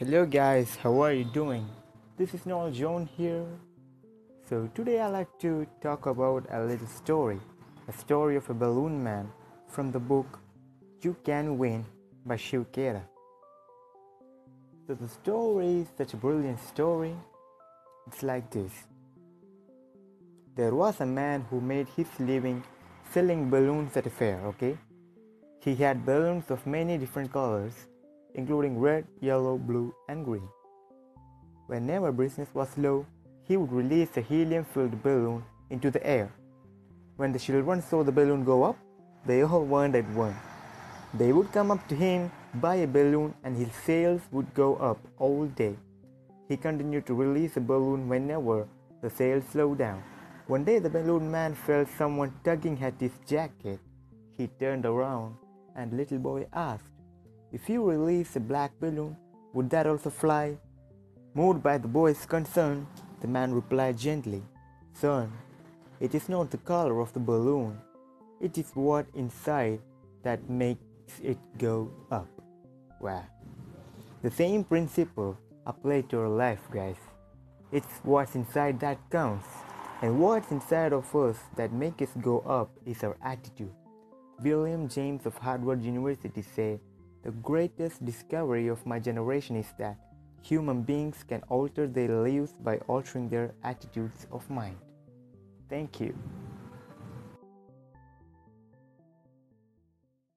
Hello guys, how are you doing? This is Noel John here. So today I like to talk about a little story, a story of a balloon man from the book You Can Win by Shiv Khera. So the story is such a brilliant story. It's like this. There was a man who made his living selling balloons at a fair, okay? He had balloons of many different colors including red, yellow, blue, and green. Whenever business was low, he would release a helium filled balloon into the air. When the children saw the balloon go up, they all wanted one. They would come up to him, buy a balloon, and his sales would go up all day. He continued to release a balloon whenever the sales slowed down. One day, the balloon man felt someone tugging at his jacket. He turned around, and little boy asked, if you release a black balloon, would that also fly? Moved by the boy's concern, the man replied gently, Son, it is not the color of the balloon, it is what inside that makes it go up. Wow. The same principle applies to our life, guys. It's what's inside that counts, and what's inside of us that makes us go up is our attitude. William James of Harvard University said, the greatest discovery of my generation is that human beings can alter their lives by altering their attitudes of mind. Thank you.